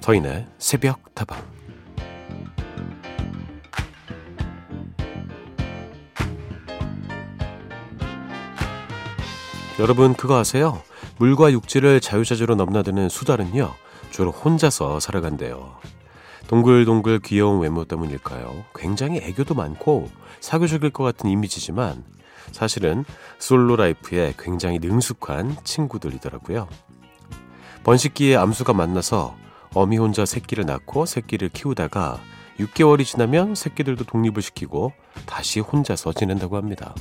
서인의 새벽 다방 여러분 그거 아세요? 물과 육지를 자유자재로 넘나드는 수달은요 주로 혼자서 살아간대요. 동글동글 귀여운 외모 때문일까요? 굉장히 애교도 많고 사교적일 것 같은 이미지지만 사실은 솔로 라이프에 굉장히 능숙한 친구들이더라고요. 번식기에 암수가 만나서 어미 혼자 새끼를 낳고 새끼를 키우다가 6개월이 지나면 새끼들도 독립을 시키고 다시 혼자서 지낸다고 합니다.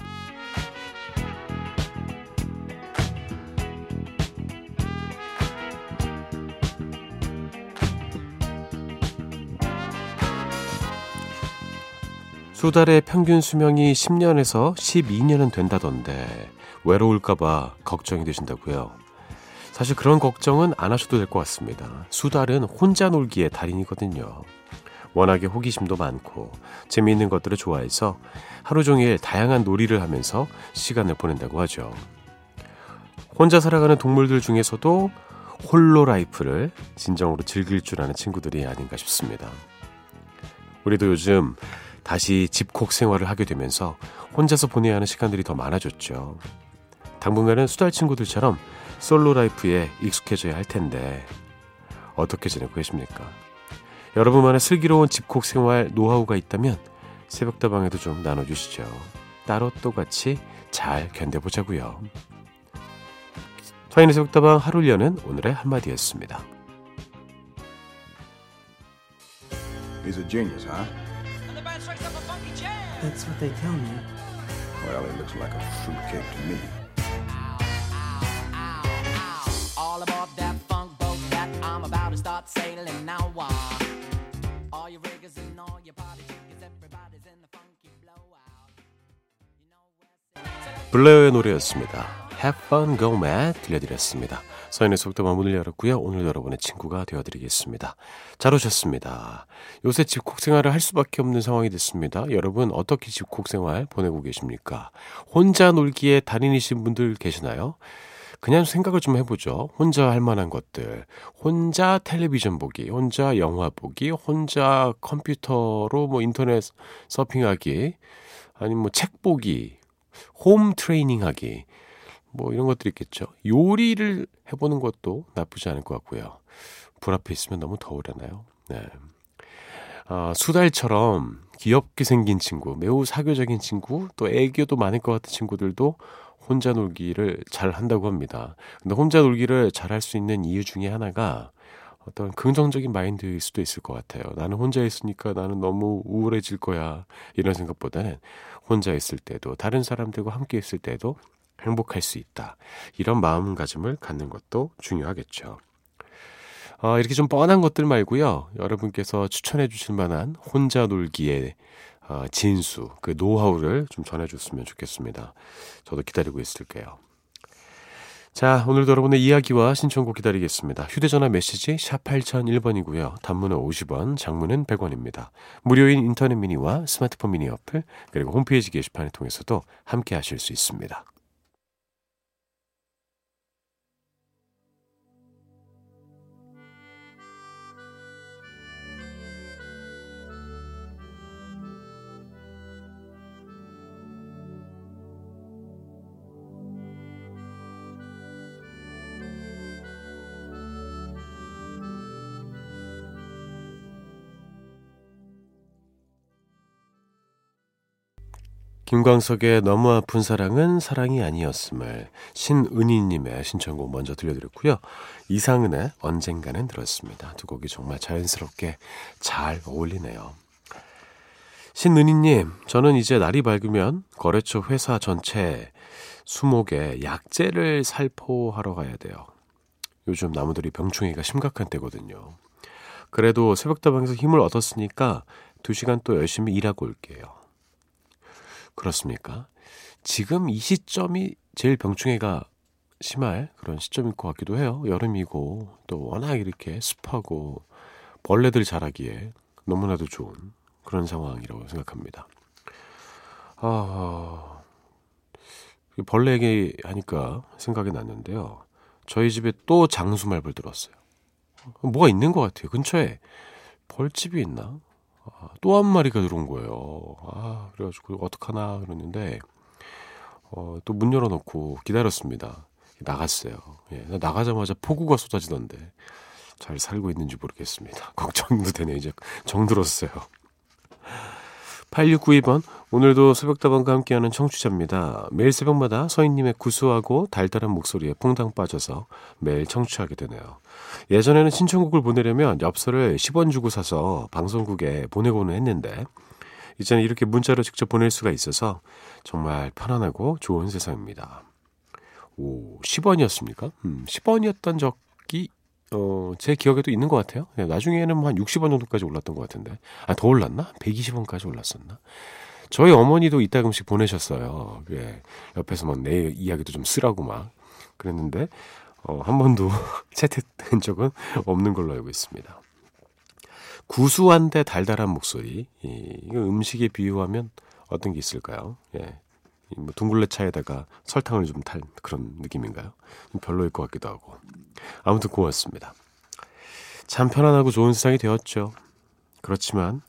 수달의 평균 수명이 10년에서 12년은 된다던데 외로울까봐 걱정이 되신다고요. 사실 그런 걱정은 안 하셔도 될 것 같습니다. 수달은 혼자 놀기의 달인이거든요. 워낙에 호기심도 많고 재미있는 것들을 좋아해서 하루 종일 다양한 놀이를 하면서 시간을 보낸다고 하죠. 혼자 살아가는 동물들 중에서도 홀로 라이프를 진정으로 즐길 줄 아는 친구들이 아닌가 싶습니다. 우리도 요즘 다시 집콕 생활을 하게 되면서 혼자서 보내야 하는 시간들이 더 많아졌죠. 당분간은 수달 친구들처럼 솔로 라이프에 익숙해져야 할 텐데 어떻게 지내고 계십니까? 여러분만의 슬기로운 집콕 생활 노하우가 있다면 새벽다방에도 좀 나눠주시죠. 따로 또 같이 잘 견뎌보자고요. 서인의 새벽다방 하루 려는 오늘의 한마디였습니다. He's a genius, huh? That's what they tell me. Well, he looks like a fruitcake to me. 블레어의 노래였습니다. Have Fun Go Mad 들려드렸습니다. 서인의 속도만 문을 열었고요. 오늘 여러분의 친구가 되어드리겠습니다. 잘 오셨습니다. 요새 집콕 생활을 할 수밖에 없는 상황이 됐습니다. 여러분 어떻게 집콕 생활 보내고 계십니까? 혼자 놀기에 달인이신 분들 계시나요? 그냥 생각을 좀 해보죠. 혼자 할 만한 것들. 혼자 텔레비전 보기, 혼자 영화 보기, 혼자 컴퓨터로 뭐 인터넷 서핑하기, 아니면 뭐 책 보기, 홈 트레이닝 하기. 뭐 이런 것들이 있겠죠. 요리를 해보는 것도 나쁘지 않을 것 같고요. 불 앞에 있으면 너무 더우려나요? 네. 아, 수달처럼 귀엽게 생긴 친구, 매우 사교적인 친구, 또 애교도 많을 것 같은 친구들도 혼자 놀기를 잘 한다고 합니다. 근데 혼자 놀기를 잘 할 수 있는 이유 중에 하나가 어떤 긍정적인 마인드일 수도 있을 것 같아요. 나는 혼자 있으니까 나는 너무 우울해질 거야. 이런 생각보다는 혼자 있을 때도 다른 사람들과 함께 있을 때도 행복할 수 있다. 이런 마음가짐을 갖는 것도 중요하겠죠. 어, 이렇게 좀 뻔한 것들 말고요. 여러분께서 추천해 주실 만한 혼자 놀기의 어, 진수, 그 노하우를 좀 전해줬으면 좋겠습니다. 저도 기다리고 있을게요. 자, 오늘도 여러분의 이야기와 신청곡 기다리겠습니다. 휴대전화 메시지 샵 8001번이고요. 단문은 50원, 장문은 100원입니다. 무료인 인터넷 미니와 스마트폰 미니 어플, 그리고 홈페이지 게시판을 통해서도 함께 하실 수 있습니다. 김광석의 너무 아픈 사랑은 사랑이 아니었음을 신은희님의 신청곡 먼저 들려드렸고요. 이상은의 언젠가는 들었습니다. 두 곡이 정말 자연스럽게 잘 어울리네요. 신은희님, 저는 이제 날이 밝으면 거래처 회사 전체 수목에 약재를 살포하러 가야 돼요. 요즘 나무들이 병충해가 심각한 때거든요. 그래도 새벽다방에서 힘을 얻었으니까 2시간 또 열심히 일하고 올게요. 그렇습니까? 지금 이 시점이 제일 병충해가 심할 그런 시점일 것 같기도 해요. 여름이고 또 워낙 이렇게 습하고 벌레들 자라기에 너무나도 좋은 그런 상황이라고 생각합니다. 아, 벌레 얘기 하니까 생각이 났는데요. 저희 집에 또 장수말벌 들었어요. 뭐가 있는 것 같아요. 근처에 벌집이 있나? 아, 또 한 마리가 들어온 거예요. 아, 그래가지고 어떡하나 그러는데 어, 또 문 열어놓고 기다렸습니다. 나갔어요. 예, 나가자마자 폭우가 쏟아지던데 잘 살고 있는지 모르겠습니다. 걱정도 되네 이제 정들었어요. 8692번 오늘도 새벽다방과 함께하는 청취자입니다. 매일 새벽마다 서인님의 구수하고 달달한 목소리에 퐁당 빠져서 매일 청취하게 되네요. 예전에는 신청곡을 보내려면 엽서를 10원 주고 사서 방송국에 보내고는 했는데 이제는 이렇게 문자로 직접 보낼 수가 있어서 정말 편안하고 좋은 세상입니다. 오, 10원이었습니까? 음, 10원이었던 적이 어, 제 기억에도 있는 것 같아요. 네, 나중에는 뭐한 60원 정도까지 올랐던 것 같은데. 아, 더 올랐나? 120원까지 올랐었나? 저희 어머니도 이따금씩 보내셨어요. 예. 옆에서 막 내 이야기도 좀 쓰라고 막 그랬는데, 어, 한 번도 채택된 적은 없는 걸로 알고 있습니다. 구수한데 달달한 목소리. 이, 이거 음식에 비유하면 어떤 게 있을까요? 예. 뭐 둥글레 차에다가 설탕을 좀 탈 그런 느낌인가요? 좀 별로일 것 같기도 하고. 아무튼 고맙습니다. 참 편안하고 좋은 세상이 되었죠. 그렇지만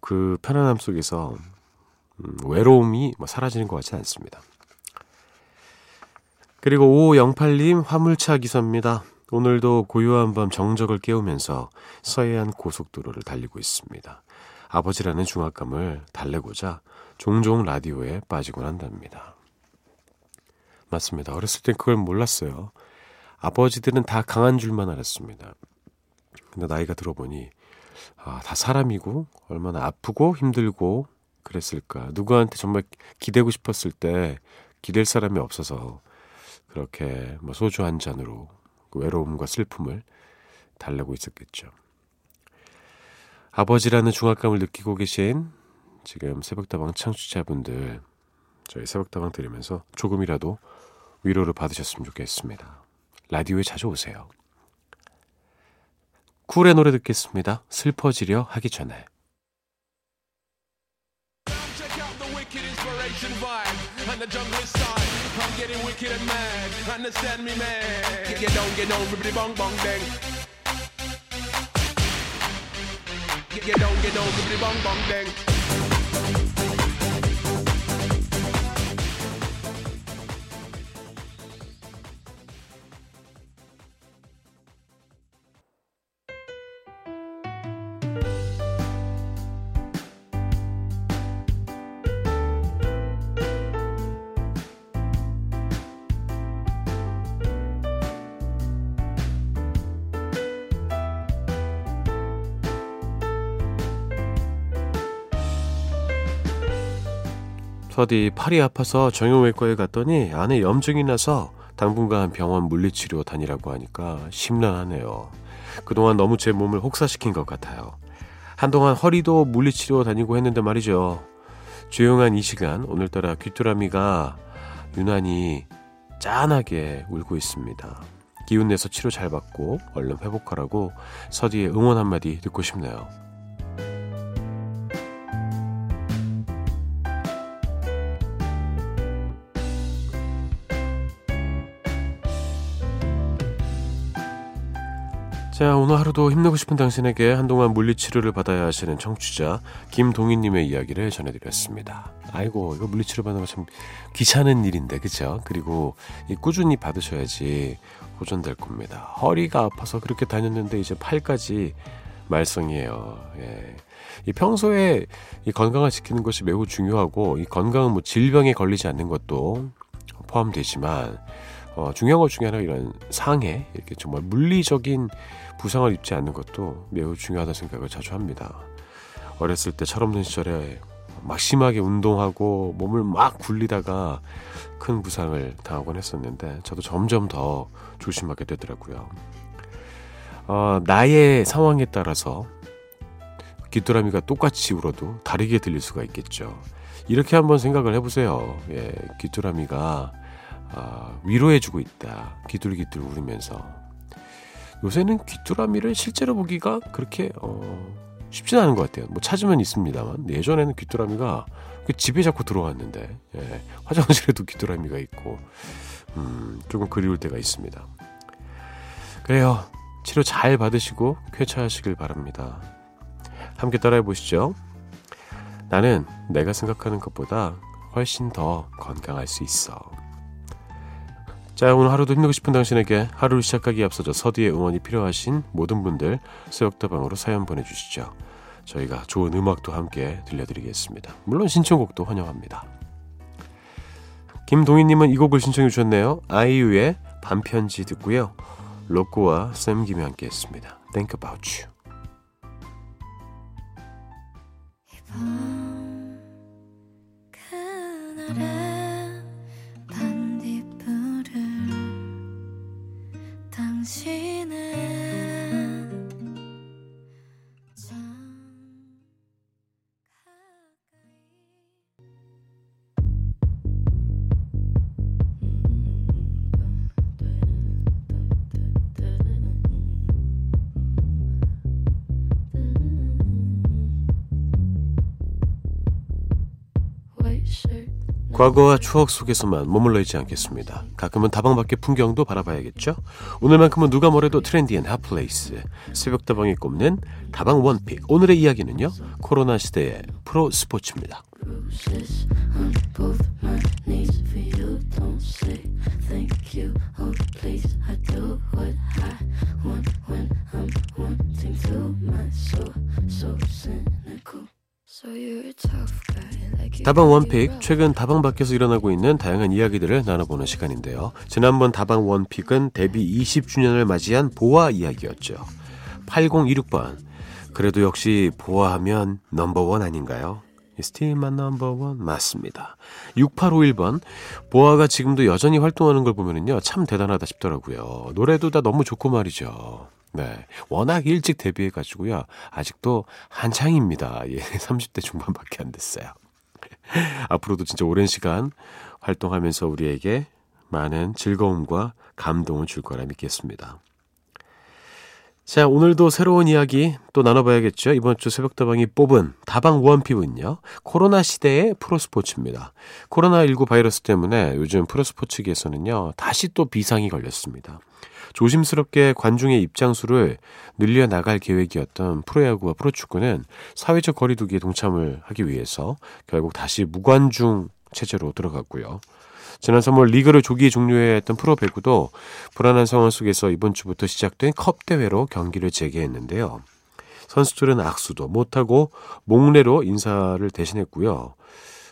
그 편안함 속에서 음, 외로움이 뭐 사라지는 것 같지는 않습니다. 그리고 5508님 화물차 기사입니다. 오늘도 고요한 밤 정적을 깨우면서 서해안 고속도로를 달리고 있습니다. 아버지라는 중압감을 달래고자 종종 라디오에 빠지곤 한답니다. 맞습니다. 어렸을 땐 그걸 몰랐어요. 아버지들은 다 강한 줄만 알았습니다. 근데 나이가 들어보니 아, 다 사람이고 얼마나 아프고 힘들고 그랬을까. 누구한테 정말 기대고 싶었을 때 기댈 사람이 없어서 그렇게 뭐 소주 한 잔으로 그 외로움과 슬픔을 달래고 있었겠죠. 아버지라는 중압감을 느끼고 계신 지금 새벽다방 청취자분들 저희 새벽다방 들으면서 조금이라도 위로를 받으셨으면 좋겠습니다. 라디오에 자주 오세요. 쿨의 노래 듣겠습니다. 슬퍼지려 하기 전에. The wicked inspiration vibe I'm getting wicked and mad. Understand me, man? Get down, get down, ribbity bong bong bang. Get get down, get down, ribbity bong bong bang. 서디 팔이 아파서 정형외과에 갔더니 안에 염증이 나서 당분간 병원 물리치료 다니라고 하니까 심란하네요. 그동안 너무 제 몸을 혹사시킨 것 같아요. 한동안 허리도 물리치료 다니고 했는데 말이죠. 조용한 이 시간 오늘따라 귀뚜라미가 유난히 짠하게 울고 있습니다. 기운 내서 치료 잘 받고 얼른 회복하라고 서디의 응원 한마디 듣고 싶네요. 자, 오늘 하루도 힘내고 싶은 당신에게 한동안 물리치료를 받아야 하시는 청취자 김동희님의 이야기를 전해드렸습니다. 아이고, 이거 물리치료 받는 거 참 귀찮은 일인데, 그죠? 그리고 이 꾸준히 받으셔야지 호전될 겁니다. 허리가 아파서 그렇게 다녔는데 이제 팔까지 말썽이에요. 예. 이 평소에 이 건강을 지키는 것이 매우 중요하고 이 건강은 뭐 질병에 걸리지 않는 것도 포함되지만 어, 중요한 것 중에 하나가 이런 상해 이렇게 정말 물리적인 부상을 입지 않는 것도 매우 중요하다 생각을 자주 합니다. 어렸을 때 철없는 시절에 막 심하게 운동하고 몸을 막 굴리다가 큰 부상을 당하곤 했었는데 저도 점점 더 조심하게 되더라고요. 어, 나의 상황에 따라서 귀뚜라미가 똑같이 울어도 다르게 들릴 수가 있겠죠. 이렇게 한번 생각을 해보세요. 예, 귀뚜라미가 아, 위로해주고 있다. 기둘기둘 울으면서. 요새는 귀뚜라미를 실제로 보기가 그렇게 어, 쉽진 않은 것 같아요. 뭐 찾으면 있습니다만 예전에는 귀뚜라미가 집에 자꾸 들어왔는데 예, 화장실에도 귀뚜라미가 있고 음, 조금 그리울 때가 있습니다. 그래요. 치료 잘 받으시고 쾌차하시길 바랍니다. 함께 따라해 보시죠. 나는 내가 생각하는 것보다 훨씬 더 건강할 수 있어. 자, 오늘 하루도 힘내고 싶은 당신에게 하루를 시작하기에 앞서서 서디의 응원이 필요하신 모든 분들 새벽다방으로 사연 보내주시죠. 저희가 좋은 음악도 함께 들려드리겠습니다. 물론 신청곡도 환영합니다. 김동희님은 이 곡을 신청해 주셨네요. 아이유의 반편지 듣고요. 로꼬와 샘김이 함께 했습니다. Think about you. 그날의 과거와 추억 속에서만 머물러 있지 않겠습니다. 가끔은 다방 밖의 풍경도 바라봐야겠죠? 오늘만큼은 누가 뭐래도 trendy한 hot place 새벽다방이 꼽는 다방 one pick 오늘의 이야기는요 코로나 시대의 프로 스포츠입니다. 다방 원픽. 최근 다방 밖에서 일어나고 있는 다양한 이야기들을 나눠보는 시간인데요. 지난번 다방 원픽은 데뷔 20주년을 맞이한 보아 이야기였죠. 8026번 그래도 역시 보아하면 넘버원 아닌가요? 스틸만 넘버원 맞습니다. 6851번 보아가 지금도 여전히 활동하는 걸 보면은요 참 대단하다 싶더라고요. 노래도 다 너무 좋고 말이죠. 네, 워낙 일찍 데뷔해가지고요 아직도 한창입니다. 예, 30대 중반밖에 안 됐어요. 앞으로도 진짜 오랜 시간 활동하면서 우리에게 많은 즐거움과 감동을 줄 거라 믿겠습니다. 자, 오늘도 새로운 이야기 또 나눠봐야겠죠. 이번 주 새벽다방이 뽑은 다방 원픽은요. 코로나 시대의 프로스포츠입니다. 코로나19 바이러스 때문에 요즘 프로스포츠계에서는요. 다시 또 비상이 걸렸습니다. 조심스럽게 관중의 입장 수를 늘려 나갈 계획이었던 프로야구와 프로축구는 사회적 거리두기에 동참을 하기 위해서 결국 다시 무관중 체제로 들어갔고요. 지난 3월 리그를 조기 종료해야 했던 프로배구도 불안한 상황 속에서 이번 주부터 시작된 컵 대회로 경기를 재개했는데요. 선수들은 악수도 못하고 목례로 인사를 대신했고요.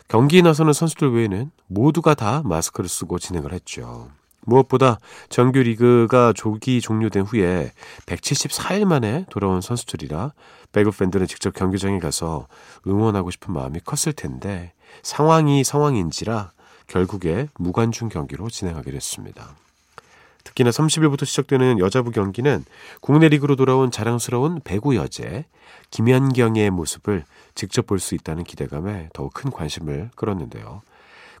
경기에 나서는 선수들 외에는 모두가 다 마스크를 쓰고 진행을 했죠. 무엇보다 정규 리그가 조기 종료된 후에 174일 만에 돌아온 선수들이라 배구 팬들은 직접 경기장에 가서 응원하고 싶은 마음이 컸을 텐데 상황이 상황인지라 결국에 무관중 경기로 진행하게 됐습니다. 특히나 30일부터 시작되는 여자부 경기는 국내 리그로 돌아온 자랑스러운 배구 여제 김연경의 모습을 직접 볼 수 있다는 기대감에 더욱 큰 관심을 끌었는데요.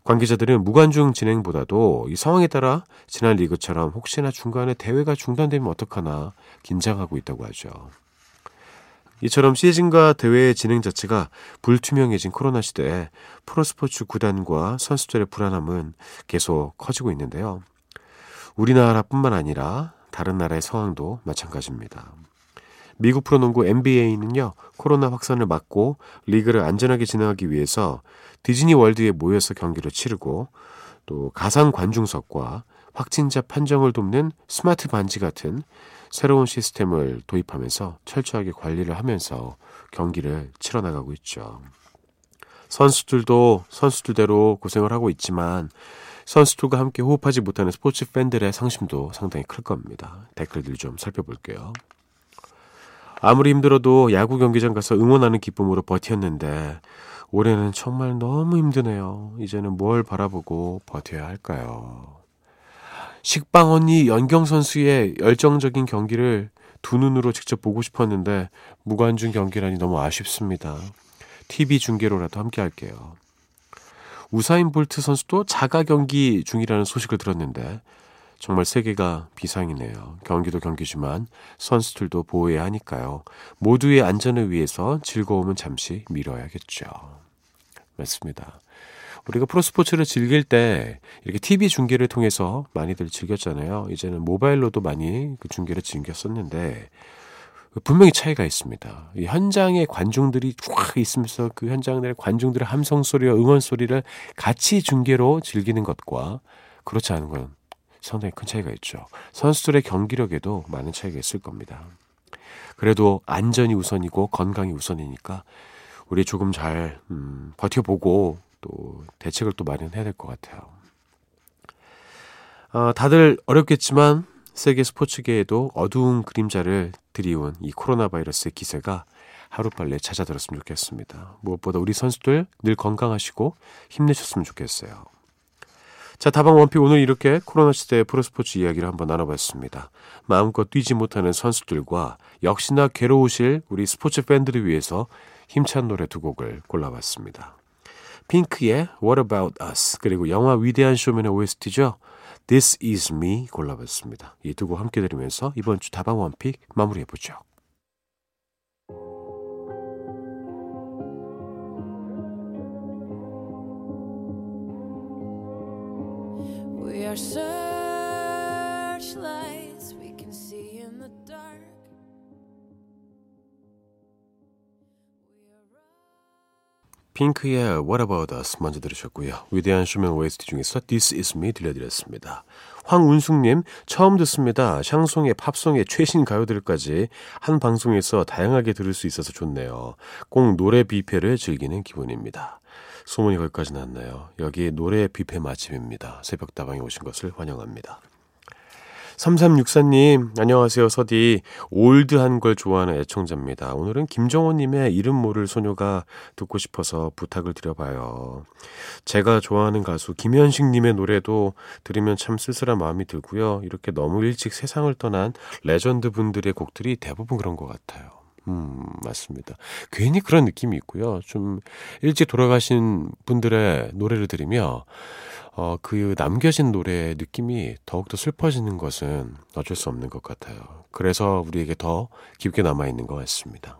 관계자들은 무관중 진행보다도 이 상황에 따라 지난 리그처럼 혹시나 중간에 대회가 중단되면 어떡하나 긴장하고 있다고 하죠. 이처럼 시즌과 대회의 진행 자체가 불투명해진 코로나 시대에 프로스포츠 구단과 선수들의 불안함은 계속 커지고 있는데요. 우리나라뿐만 아니라 다른 나라의 상황도 마찬가지입니다. 미국 프로농구 NBA는요, 코로나 확산을 막고 리그를 안전하게 진행하기 위해서 디즈니 월드에 모여서 경기를 치르고 또 가상 관중석과 확진자 판정을 돕는 스마트 반지 같은 새로운 시스템을 도입하면서 철저하게 관리를 하면서 경기를 치러 나가고 있죠. 선수들도 선수들대로 고생을 하고 있지만 선수들과 함께 호흡하지 못하는 스포츠 팬들의 상심도 상당히 클 겁니다. 댓글들 좀 살펴볼게요. 아무리 힘들어도 야구 경기장 가서 응원하는 기쁨으로 버텼는데 올해는 정말 너무 힘드네요. 이제는 뭘 바라보고 버텨야 할까요? 식빵 언니 연경 선수의 열정적인 경기를 두 눈으로 직접 보고 싶었는데 무관중 경기라니 너무 아쉽습니다. TV 중계로라도 함께 할게요. 우사인 볼트 선수도 자가 경기 중이라는 소식을 들었는데 정말 세계가 비상이네요. 경기도 경기지만 선수들도 보호해야 하니까요. 모두의 안전을 위해서 즐거움은 잠시 미뤄야겠죠. 맞습니다. 우리가 프로스포츠를 즐길 때 이렇게 TV 중계를 통해서 많이들 즐겼잖아요. 이제는 모바일로도 많이 그 중계를 즐겼었는데 분명히 차이가 있습니다. 이 현장에 관중들이 쫙 있으면서 그 현장 내 관중들의 함성 소리와 응원 소리를 같이 중계로 즐기는 것과 그렇지 않은 건 상당히 큰 차이가 있죠. 선수들의 경기력에도 많은 차이가 있을 겁니다. 그래도 안전이 우선이고 건강이 우선이니까 우리 조금 잘 음, 버텨보고 또 대책을 또 마련해야 될 것 같아요. 아, 다들 어렵겠지만 세계 스포츠계에도 어두운 그림자를 드리운 이 코로나 바이러스의 기세가 하루빨리 찾아들었으면 좋겠습니다. 무엇보다 우리 선수들 늘 건강하시고 힘내셨으면 좋겠어요. 자, 다방 원픽 오늘 이렇게 코로나 시대의 프로스포츠 이야기를 한번 나눠봤습니다. 마음껏 뛰지 못하는 선수들과 역시나 괴로우실 우리 스포츠 팬들을 위해서 힘찬 노래 두 곡을 골라봤습니다. 핑크의 What About Us 그리고 영화 위대한 쇼맨의 OST죠. This Is Me 골라봤습니다. 이 두 곡 함께 들으면서 이번 주 다방 원픽 마무리해보죠. 핑크의 What About Us 먼저 들으셨고요. 위대한 쇼맨 OST 중에서 This Is Me 들려드렸습니다. 황운숙님 처음 듣습니다. 샹송에 팝송에 최신 가요들까지 한 방송에서 다양하게 들을 수 있어서 좋네요. 꼭 노래 뷔페를 즐기는 기분입니다. 소문이 거기까지 났나요? 여기 노래 뷔페 맛집입니다. 새벽다방에 오신 것을 환영합니다. 3364님, 안녕하세요, 서디. 올드한 걸 좋아하는 애청자입니다. 오늘은 김정호님의 이름 모를 소녀가 듣고 싶어서 부탁을 드려봐요. 제가 좋아하는 가수 김현식님의 노래도 들으면 참 쓸쓸한 마음이 들고요. 이렇게 너무 일찍 세상을 떠난 레전드 분들의 곡들이 대부분 그런 것 같아요. 음, 맞습니다. 괜히 그런 느낌이 있고요. 좀 일찍 돌아가신 분들의 노래를 들으며 어, 그 남겨진 노래의 느낌이 더욱더 슬퍼지는 것은 어쩔 수 없는 것 같아요. 그래서 우리에게 더 깊게 남아있는 것 같습니다.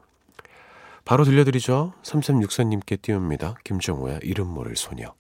바로 들려드리죠. 3364님께 띄웁니다. 김정호의 이름 모를 소녀.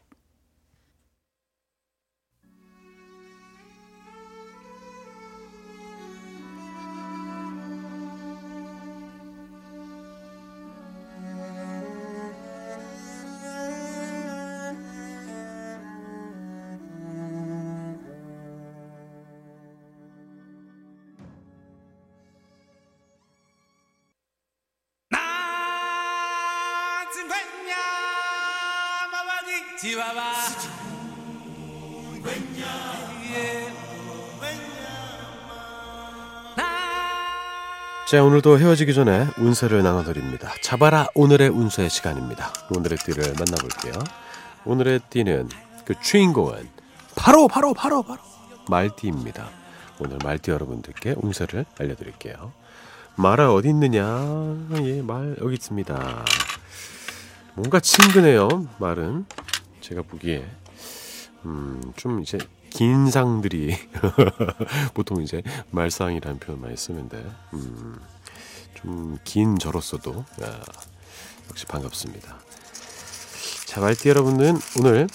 자, 오늘도 헤어지기 전에 운세를 나눠드립니다. 잡아라 오늘의 운세의 시간입니다. 오늘의 띠를 만나볼게요. 오늘의 띠는 그 주인공은 바로 바로 바로 바로 말띠입니다. 오늘 말띠 여러분들께 운세를 알려드릴게요. 말아 어디 있느냐? 예, 말 여기 있습니다. 뭔가 친근해요. 말은 제가 보기에 음, 좀 이제 긴 상들이 보통 이제 말상이라는 표현 많이 쓰는데 음, 좀 긴 저로서도 야, 역시 반갑습니다. 자, 말띠 여러분은 오늘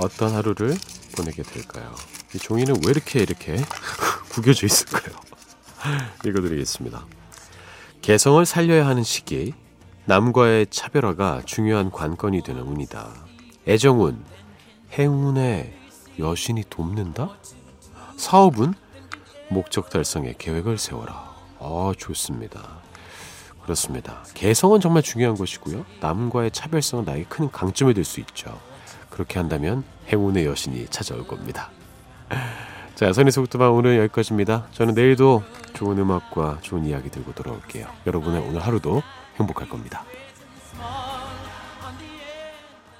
어떤 하루를 보내게 될까요? 이 종이는 왜 이렇게 이렇게 구겨져 있을까요? 읽어드리겠습니다. 개성을 살려야 하는 시기, 남과의 차별화가 중요한 관건이 되는 운이다. 애정운, 행운의 여신이 돕는다? 사업은 목적 달성에 계획을 세워라. 아, 좋습니다. 그렇습니다. 개성은 정말 중요한 것이고요. 남과의 차별성은 나에게 큰 강점이 될 수 있죠. 그렇게 한다면 행운의 여신이 찾아올 겁니다. 자, 선의 속도방 오늘 여기까지입니다. 저는 내일도 좋은 음악과 좋은 이야기 들고 돌아올게요. 여러분의 오늘 하루도 행복할 겁니다.